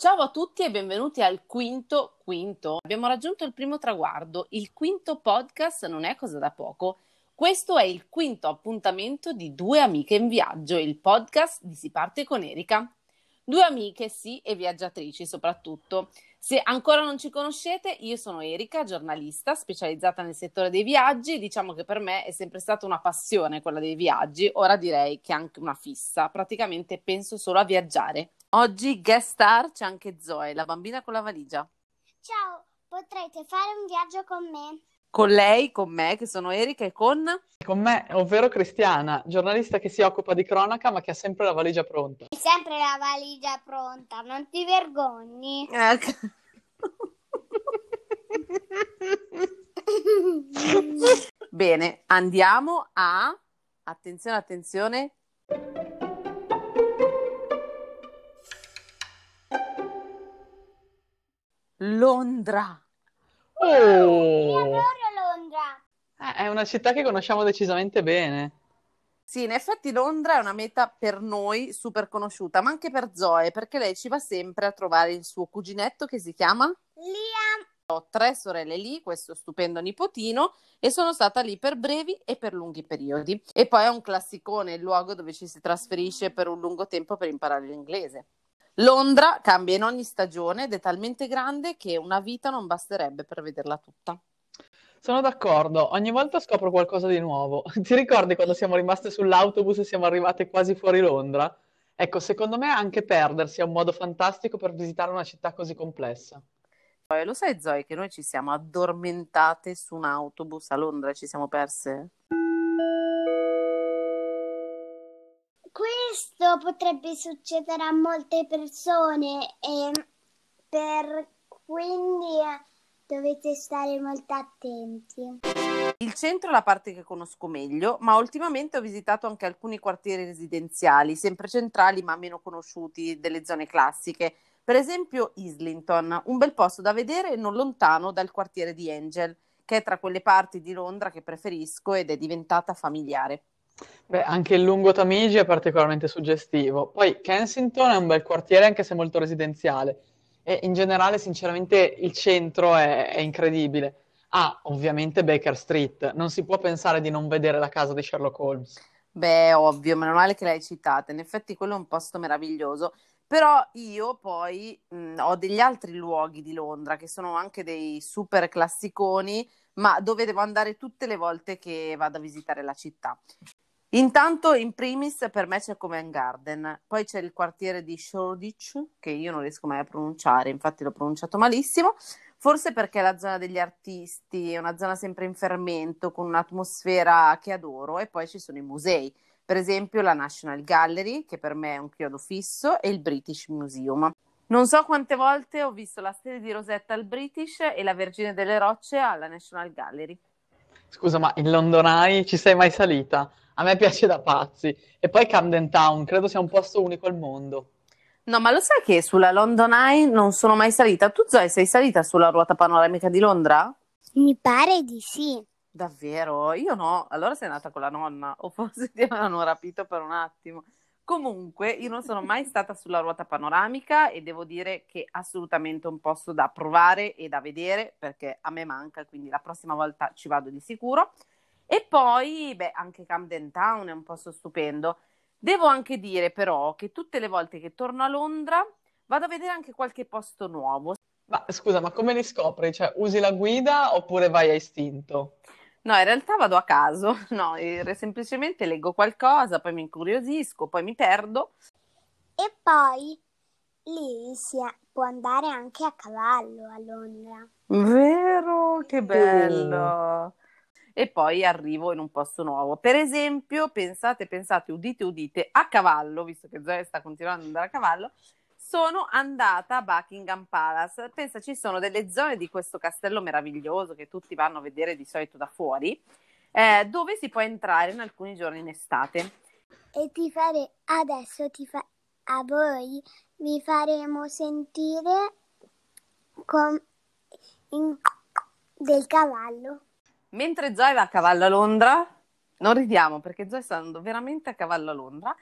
Ciao a tutti e benvenuti al quinto quinto. Abbiamo raggiunto il primo traguardo. Il quinto podcast non è cosa da poco. Questo è il quinto appuntamento di Due amiche in viaggio, il podcast di Si parte con Erika. Due amiche, sì, e viaggiatrici soprattutto. Se ancora non ci conoscete, io sono Erika, giornalista specializzata nel settore dei viaggi. Diciamo che per me è sempre stata una passione quella dei viaggi, ora direi che anche una fissa. Praticamente penso solo a viaggiare. Oggi guest star c'è anche Zoe, la bambina con la valigia. Ciao, potrete fare un viaggio con me? Con lei, con me, che sono Erika, e con... Con me, ovvero Cristiana, giornalista che si occupa di cronaca ma che ha sempre la valigia pronta. Hai sempre la valigia pronta, non ti vergogni. Ecco. Bene, andiamo a... Attenzione, attenzione. Londra. Io Oh! adoro Londra. Eh, È una città che conosciamo decisamente bene. Sì, in effetti Londra è una meta per noi super conosciuta, ma anche per Zoe, perché lei ci va sempre a trovare il suo cuginetto che si chiama Liam, Ho tre sorelle lì, questo stupendo nipotino, e sono stata lì per brevi e per lunghi periodi. E poi è un classicone, il luogo dove ci si trasferisce per un lungo tempo per imparare l'inglese. Londra cambia in ogni stagione ed è talmente grande che una vita non basterebbe per vederla tutta. Sono d'accordo, ogni volta scopro qualcosa di nuovo. Ti ricordi quando siamo rimaste sull'autobus e siamo arrivate quasi fuori Londra? Ecco, secondo me anche perdersi è un modo fantastico per visitare una città così complessa. Poi, lo sai, Zoe, che noi ci siamo addormentate su un autobus a Londra e ci siamo perse? Questo potrebbe succedere a molte persone e per quindi eh, dovete stare molto attenti. Il centro è la parte che conosco meglio, ma ultimamente ho visitato anche alcuni quartieri residenziali, sempre centrali ma meno conosciuti delle zone classiche. Per esempio Islington, un bel posto da vedere non lontano dal quartiere di Angel, che è tra quelle parti di Londra che preferisco ed è diventata familiare. Beh, anche il lungo Tamigi è particolarmente suggestivo. Poi Kensington è un bel quartiere anche se molto residenziale. E in generale, sinceramente, il centro è, è incredibile. Ah, ovviamente Baker Street. Non si può pensare di non vedere la casa di Sherlock Holmes. Beh, ovvio, meno male che l'hai citata. In effetti quello è un posto meraviglioso. Però io poi mh, ho degli altri luoghi di Londra che sono anche dei super classiconi, ma dove devo andare tutte le volte che vado a visitare la città. Intanto, in primis, per me c'è Covent Garden, poi c'è il quartiere di Shoreditch, che io non riesco mai a pronunciare, infatti l'ho pronunciato malissimo, forse perché è la zona degli artisti, è una zona sempre in fermento, con un'atmosfera che adoro, e poi ci sono i musei, per esempio la National Gallery, che per me è un chiodo fisso, e il British Museum. Non so quante volte ho visto la stella di Rosetta al British e la Vergine delle Rocce alla National Gallery. Scusa, ma in London Eye ci sei mai salita? A me piace da pazzi. E poi Camden Town, credo sia un posto unico al mondo. No, ma lo sai che sulla London Eye non sono mai salita? Tu, Zoe, sei salita sulla ruota panoramica di Londra? Mi pare di sì. Davvero? Io no. Allora sei nata con la nonna, o forse ti avevano rapito per un attimo. Comunque, io non sono mai stata sulla ruota panoramica e devo dire che è assolutamente un posto da provare e da vedere perché a me manca, quindi la prossima volta ci vado di sicuro. E poi, beh, anche Camden Town è un posto stupendo. Devo anche dire però che tutte le volte che torno a Londra vado a vedere anche qualche posto nuovo. Ma scusa, ma come li scopri? Cioè, usi la guida oppure vai a istinto? No, in realtà vado a caso, no, eh, semplicemente leggo qualcosa, poi mi incuriosisco, poi mi perdo. E poi lì si può andare anche a cavallo a Londra. Vero, che bello! E poi arrivo in un posto nuovo. Per esempio, pensate, pensate, udite, udite, a cavallo, visto che Zoe sta continuando ad andare a cavallo, sono andata a Buckingham Palace. Pensa, ci sono delle zone di questo castello meraviglioso che tutti vanno a vedere di solito da fuori, eh, dove si può entrare in alcuni giorni in estate. E ti fare adesso ti fa a voi vi faremo sentire con in- del cavallo. Mentre Zoe va a cavallo a Londra, non ridiamo perché Zoe sta andando veramente a cavallo a Londra,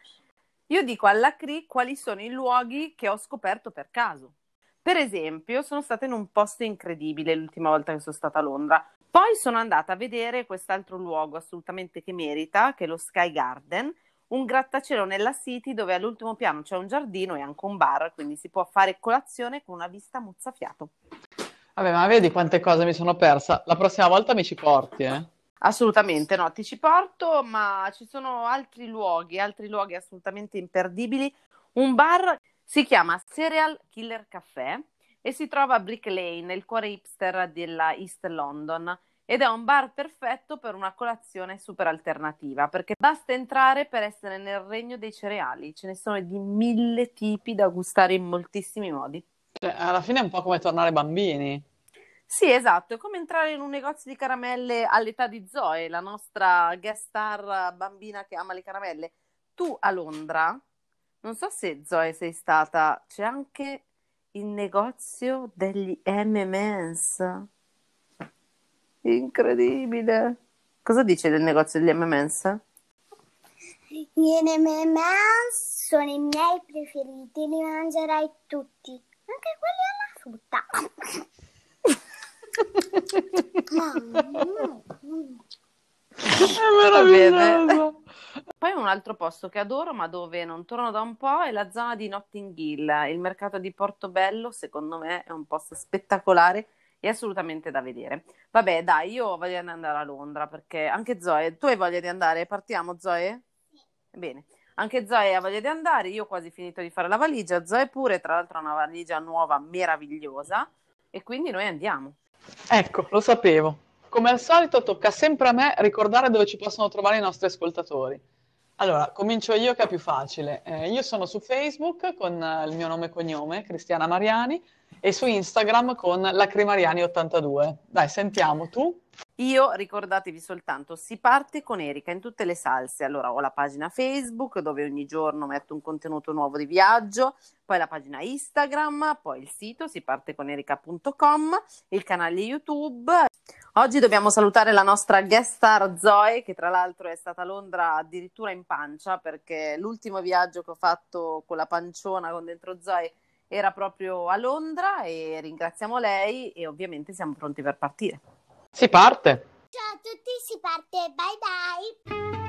io dico alla CRI quali sono i luoghi che ho scoperto per caso. Per esempio, sono stata in un posto incredibile l'ultima volta che sono stata a Londra. Poi sono andata a vedere quest'altro luogo assolutamente che merita, che è lo Sky Garden, un grattacielo nella City dove all'ultimo piano c'è un giardino e anche un bar, quindi si può fare colazione con una vista mozzafiato. Vabbè, ma vedi quante cose mi sono persa. La prossima volta mi ci porti, eh? Assolutamente no, ti ci porto, ma ci sono altri luoghi, altri luoghi assolutamente imperdibili. Un bar si chiama Serial Killer Café e si trova a Brick Lane, nel cuore hipster della East London ed è un bar perfetto per una colazione super alternativa, perché basta entrare per essere nel regno dei cereali, ce ne sono di mille tipi da gustare in moltissimi modi. Cioè, alla fine è un po' come tornare bambini. Sì, esatto, è come entrare in un negozio di caramelle all'età di Zoe, la nostra guest star bambina che ama le caramelle. Tu a Londra, non so se Zoe sei stata, c'è anche il negozio degli M&M's. Incredibile. Cosa dice del negozio degli M&M's? Gli M&M's sono i miei preferiti, li mangerai tutti, anche quelli alla frutta. È meraviglioso. Poi un altro posto che adoro, ma dove non torno da un po', è la zona di Notting Hill. Il mercato di Portobello, secondo me, è un posto spettacolare e assolutamente da vedere. Vabbè, dai, io voglio andare a Londra perché anche Zoe, tu hai voglia di andare? Partiamo, Zoe? Bene. Anche Zoe ha voglia di andare, io ho quasi finito di fare la valigia, Zoe pure, tra l'altro ha una valigia nuova meravigliosa e quindi noi andiamo. Ecco, lo sapevo. Come al solito tocca sempre a me ricordare dove ci possono trovare i nostri ascoltatori. Allora, comincio io che è più facile. Eh, io sono su Facebook con il mio nome e cognome, Cristiana Mariani, e su Instagram con Lacrimariani82. Dai, sentiamo, tu? Io ricordatevi soltanto, si parte con Erika in tutte le salse. Allora ho la pagina Facebook dove ogni giorno metto un contenuto nuovo di viaggio, poi la pagina Instagram, poi il sito si parte con erica.com, il canale YouTube. Oggi dobbiamo salutare la nostra guest star Zoe, che tra l'altro è stata a Londra addirittura in pancia, perché l'ultimo viaggio che ho fatto con la panciona con dentro Zoe era proprio a Londra e ringraziamo lei e ovviamente siamo pronti per partire. Si parte. Ciao a tutti, si parte, bye bye.